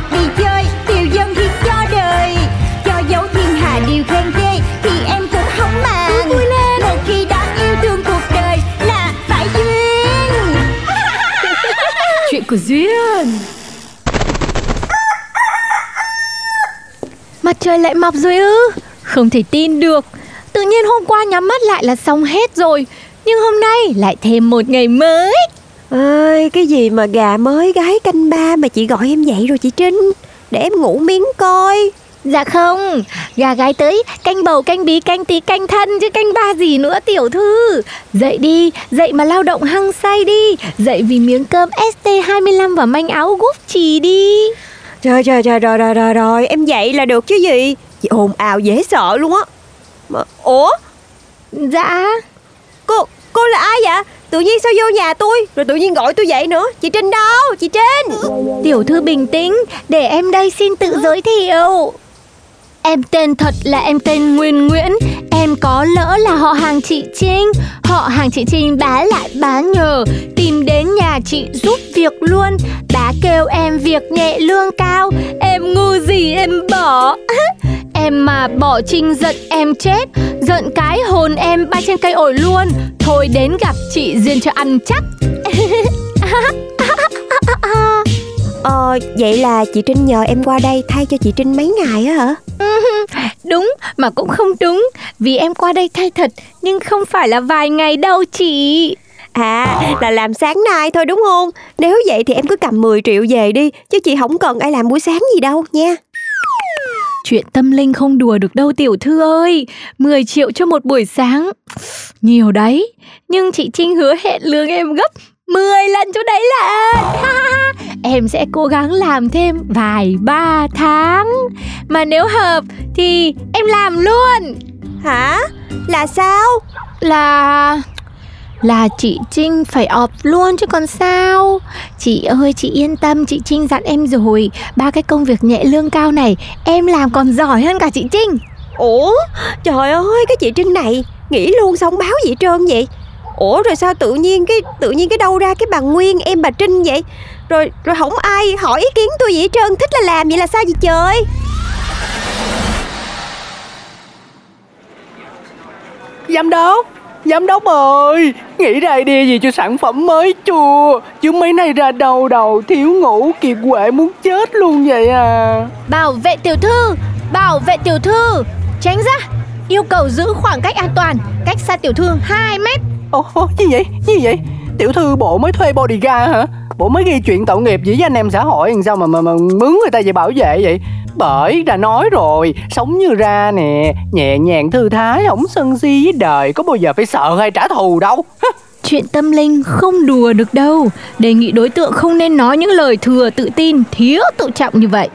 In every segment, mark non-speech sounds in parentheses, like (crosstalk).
hoặc đi chơi Tiêu dân thì cho đời Cho dấu thiên hà điều khen ghê Thì em cũng không màng vui lên. Một khi đã yêu thương cuộc đời Là phải duyên Chuyện của Duyên Mặt trời lại mọc rồi ư? Không thể tin được. Tự nhiên hôm qua nhắm mắt lại là xong hết rồi. Nhưng hôm nay lại thêm một ngày mới. Ơi cái gì mà gà mới gái canh ba mà chị gọi em dậy rồi chị Trinh để em ngủ miếng coi Dạ không, gà gái tới canh bầu canh bí canh tí canh thân chứ canh ba gì nữa tiểu thư. Dậy đi, dậy mà lao động hăng say đi. Dậy vì miếng cơm ST25 và manh áo Gucci đi. trời trời trời rồi rồi rồi rồi em dậy là được chứ gì chị ồn ào dễ sợ luôn á mà ủa Dạ, cô cô là ai vậy tự nhiên sao vô nhà tôi? Rồi tự nhiên gọi tôi dậy nữa. Chị Trinh đâu? Chị Trinh. Tiểu thư bình tĩnh, để em đây xin tự giới thiệu. Em tên thật là em tên Nguyên Nguyễn. Em có lỡ là họ hàng chị Trinh. Họ hàng chị Trinh bá lại bá nhờ Tìm đến nhà chị giúp việc luôn. Bá kêu em việc nhẹ lương cao. Em ngu gì em bỏ. (laughs) Em mà bỏ Trinh giận em chết. Giận cái hồn em bay trên cây ổi luôn. Thôi đến gặp chị Duyên cho ăn chắc. (laughs) Ờ vậy là chị Trinh nhờ em qua đây thay cho chị Trinh mấy ngày á hả? (laughs) Đúng mà cũng không đúng. Vì em qua đây thay thật Nhưng không phải là vài ngày đâu chị. À là làm sáng nay thôi đúng không? Nếu vậy thì em cứ cầm 10 triệu về đi Chứ chị không cần ai làm buổi sáng gì đâu nha Chuyện tâm linh không đùa được đâu tiểu thư ơi. 10 triệu cho một buổi sáng. Nhiều đấy Nhưng chị Trinh hứa hẹn lương em gấp 10 lần chỗ đấy là Em sẽ cố gắng làm thêm vài ba tháng. Mà nếu hợp thì em làm luôn. Hả? Là sao? Là... Là chị Trinh phải ọp luôn chứ còn sao? Chị ơi chị yên tâm chị Trinh dặn em rồi. Ba cái công việc nhẹ lương cao này Em làm còn giỏi hơn cả chị Trinh. Ủa? Trời ơi cái chị Trinh này Nghĩ luôn xong báo gì trơn vậy? Ủa rồi sao tự nhiên cái tự nhiên cái đâu ra cái bà Nguyên em bà Trinh vậy? Rồi rồi không ai hỏi ý kiến tôi gì hết trơn Thích là làm vậy là sao vậy trời? Giám đốc Giám đốc ơi Nghĩ ra idea gì cho sản phẩm mới chưa? Chứ mấy nay ra đầu đầu Thiếu ngủ kiệt quệ muốn chết luôn vậy à. Bảo vệ tiểu thư Bảo vệ tiểu thư. Tránh ra Yêu cầu giữ khoảng cách an toàn Cách xa tiểu thư 2 mét. Ồ như vậy như vậy? Tiểu thư bộ mới thuê bodyguard hả? Bộ mới ghi chuyện tội nghiệp với anh em xã hội làm sao mà mà, mà mướn người ta về bảo vệ vậy bởi đã nói rồi Sống như ra nè Nhẹ nhàng thư thái Không sân si với đời Có bao giờ phải sợ hay trả thù đâu. (laughs) Chuyện tâm linh không đùa được đâu. Đề nghị đối tượng không nên nói những lời thừa tự tin Thiếu tự trọng như vậy.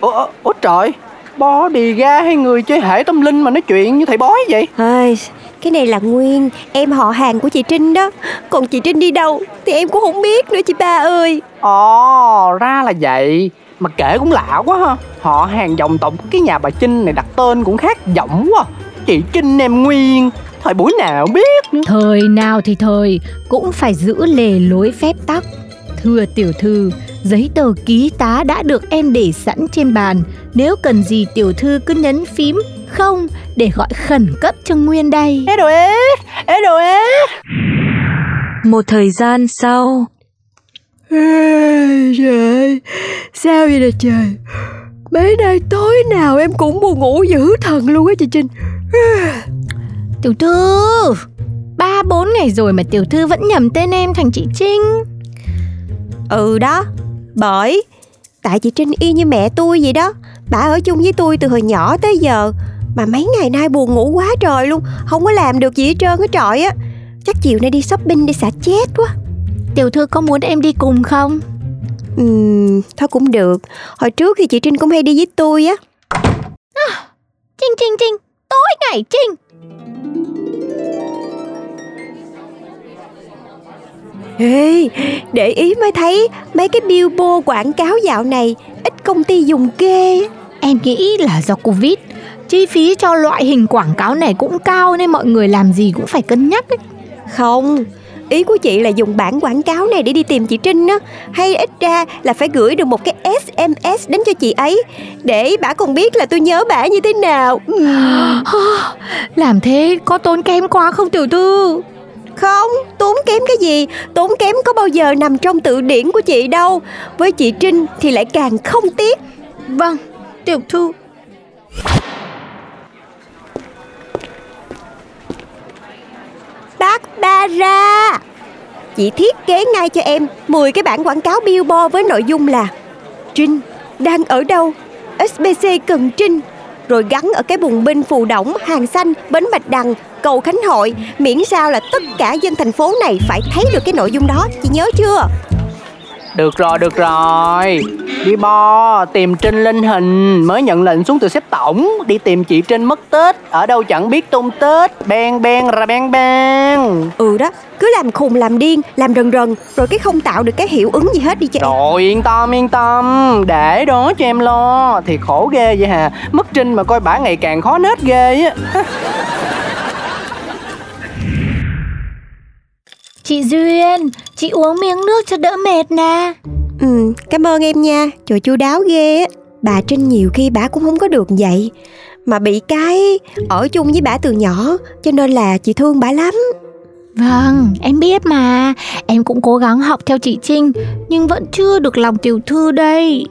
Ủa, ủa trời Bodyguard hay người chơi hệ tâm linh mà nói chuyện như thầy bói vậy? Ơi, cái này là Nguyên, em họ hàng của chị Trinh đó. Còn chị Trinh đi đâu thì em cũng không biết nữa chị ba ơi. Ồ ra là vậy Mà kể cũng lạ quá ha. Họ hàng dòng tộc cái nhà bà Trinh này đặt tên cũng khác giọng quá. Chị Trinh em Nguyên Thời buổi nào biết? Nữa Thời nào thì thời Cũng phải giữ lề lối phép tắc. Thưa tiểu thư Giấy tờ ký tá đã được em để sẵn trên bàn. Nếu cần gì tiểu thư cứ nhấn phím Không để gọi khẩn cấp cho Nguyên đây. Ê đồ ế Ê đồ ế Một thời gian sau Trời. Ơi, sao vậy nè trời? Mấy nay tối nào em cũng buồn ngủ dữ thần luôn á chị Trinh. Tiểu thư Ba bốn ngày rồi mà tiểu thư vẫn nhầm tên em thành chị Trinh. Ừ đó, bởi Tại chị Trinh y như mẹ tôi vậy đó. Bà ở chung với tôi từ hồi nhỏ tới giờ Mà mấy ngày nay buồn ngủ quá trời luôn Không có làm được gì hết trơn hết trọi á. Chắc chiều nay đi shopping để xả chết quá Tiểu thư có muốn em đi cùng không? Ừm, thôi cũng được Hồi trước thì chị Trinh cũng hay đi với tôi á Trinh Trinh Trinh, tối ngày Trinh. Ê, để ý mới thấy mấy cái billboard quảng cáo dạo này ít công ty dùng ghê. Em nghĩ là do Covid. Chi phí cho loại hình quảng cáo này cũng cao nên mọi người làm gì cũng phải cân nhắc ấy. Không, ý của chị là dùng bản quảng cáo này để đi tìm chị Trinh á, hay ít ra là phải gửi được một cái SMS đến cho chị ấy để bà còn biết là tôi nhớ bà như thế nào. (gasps) Làm thế có tốn kém quá không tiểu thư? Không, tốn kém cái gì, tốn kém có bao giờ nằm trong từ điển của chị đâu. Với chị Trinh thì lại càng không tiếc. Vâng, tiểu thư. Bác ba ra Chị thiết kế ngay cho em 10 cái bản quảng cáo billboard với nội dung là Trinh đang ở đâu? SBC cần Trinh Rồi gắn ở cái bùng binh phù đổng, hàng xanh, bến bạch đằng, cầu Khánh Hội Miễn sao là tất cả dân thành phố này phải thấy được cái nội dung đó Chị nhớ chưa? Được rồi, được rồi. Đi bo, tìm Trinh lên hình Mới nhận lệnh xuống từ xếp tổng. Đi tìm chị Trinh mất Tết Ở đâu chẳng biết tung Tết. Ben ben ra ben ben Ừ đó, cứ làm khùng làm điên, làm rần rần Rồi cái không tạo được cái hiệu ứng gì hết đi em Rồi yên tâm yên tâm. Để đó cho em lo. Thì khổ ghê vậy hà. Mất Trinh mà coi bả ngày càng khó nết ghê á (laughs) Chị Duyên, chị uống miếng nước cho đỡ mệt nè. Ừ, cảm ơn em nha, trời chu đáo ghê á. Bà Trinh nhiều khi bà cũng không có được vậy. Mà bị cái ở chung với bà từ nhỏ Cho nên là chị thương bà lắm. Vâng, em biết mà. Em cũng cố gắng học theo chị Trinh, nhưng vẫn chưa được lòng tiểu thư đây.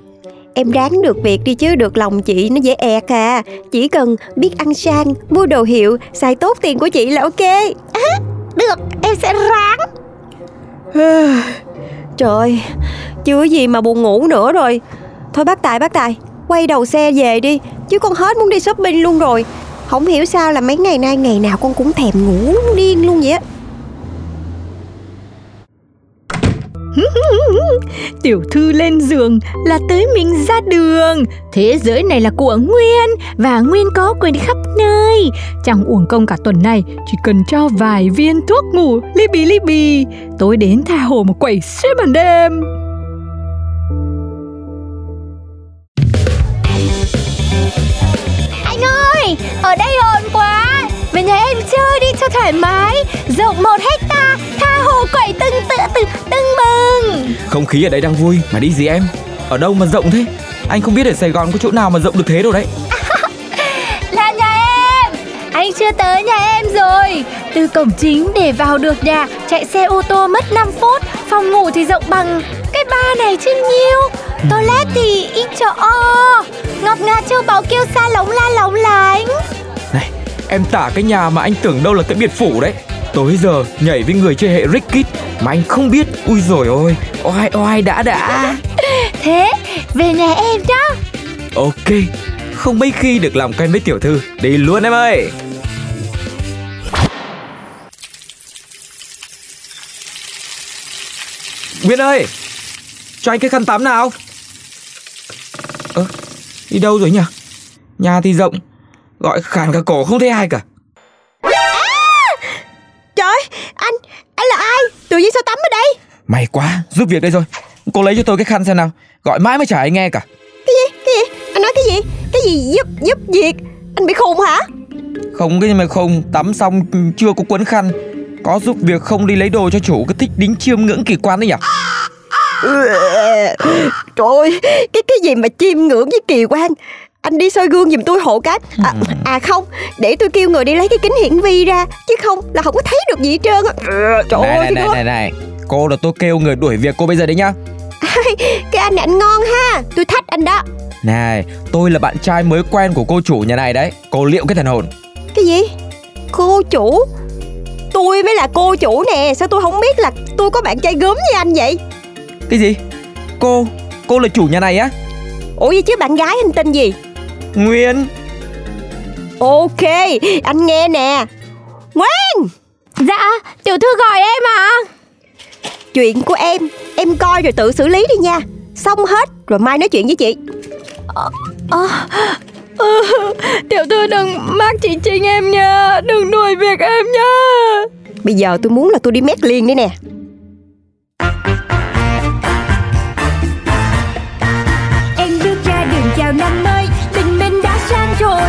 Em ráng được việc đi chứ được lòng chị nó dễ ẹt à. Chỉ cần biết ăn sang, mua đồ hiệu, xài tốt tiền của chị là ok được, em sẽ ráng. (sighs) Trời, chưa gì mà buồn ngủ nữa rồi. Thôi bác Tài, bác Tài, quay đầu xe về đi Chứ con hết muốn đi shopping luôn rồi. Không hiểu sao là mấy ngày nay ngày nào con cũng thèm ngủ điên luôn vậy á. Tiểu thư lên giường là tới mình ra đường. Thế giới này là của Nguyên và Nguyên có quyền đi khắp nơi. Chẳng uổng công cả tuần này, chỉ cần cho vài viên thuốc ngủ li bì li bì. Tối đến tha hồ một quẩy xuyên ban đêm. Anh ơi, ở đây ồn quá. Về nhà em chơi đi cho thoải mái. Rộng một hecta, hồ quẩy tưng tự tự tưng bừng. Không khí ở đây đang vui mà đi gì em? Ở đâu mà rộng thế? Anh không biết ở Sài Gòn có chỗ nào mà rộng được thế đâu đấy. (laughs) Là nhà em. Anh chưa tới nhà em rồi. Từ cổng chính để vào được nhà Chạy xe ô tô mất 5 phút Phòng ngủ thì rộng bằng Cái ba này chứ nhiêu. Toilet thì ít chỗ. O Ngọc ngà châu báu kêu xa lóng la lóng lánh Này em tả cái nhà mà anh tưởng đâu là cái biệt phủ đấy Tối giờ nhảy với người chơi hệ Rickit Mà anh không biết. Ui rồi ôi. Oai oai đã đã. (laughs) Thế về nhà em nhá Ok. Không mấy khi được làm quen với tiểu thư. Đi luôn em ơi. Nguyên ơi Cho anh cái khăn tắm nào. Ơ Đi đâu rồi nhỉ? Nhà thì rộng Gọi khàn cả cổ không thấy ai cả Tự nhiên sao tắm ở đây? May quá giúp việc đây rồi Cô lấy cho tôi cái khăn xem nào Gọi mãi mới chả ai nghe cả Cái gì, cái gì? Anh nói cái gì? Cái gì giúp, giúp việc? Anh bị khùng hả? Không cái mà không Tắm xong chưa có quấn khăn Có giúp việc không đi lấy đồ cho chủ Cứ thích đính chiêm ngưỡng kỳ quan đấy nhỉ Trời ơi, cái cái gì mà chiêm ngưỡng với kỳ quan Anh đi soi gương giùm tôi hộ cái à, à không, để tôi kêu người đi lấy cái kính hiển vi ra Chứ không là không có thấy được gì hết trơn á. Trời này, ơi, này, cái, này, này, này. Cô là tôi kêu người đuổi việc cô bây giờ đấy nhá. Cái anh này anh ngon ha. Tôi thách anh đó. Này tôi là bạn trai mới quen của cô chủ nhà này đấy. Cô liệu cái thần hồn. Cái gì? Cô chủ? Tôi mới là cô chủ nè Sao tôi không biết là tôi có bạn trai gớm như anh vậy? Cái gì? Cô Cô là chủ nhà này á? Ủa vậy chứ bạn gái anh tên gì Nguyên. Ok Anh nghe nè. Ngoan Dạ tiểu thư gọi em à Chuyện của em Em coi rồi tự xử lý đi nha. Xong hết rồi mai nói chuyện với chị. Tiểu thư đừng mắc chị Trinh em nha. Đừng đuổi việc em nha. Bây giờ tôi muốn là tôi đi mét liền đây nè. Em bước ra đường chào năm mới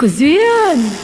Diskussion.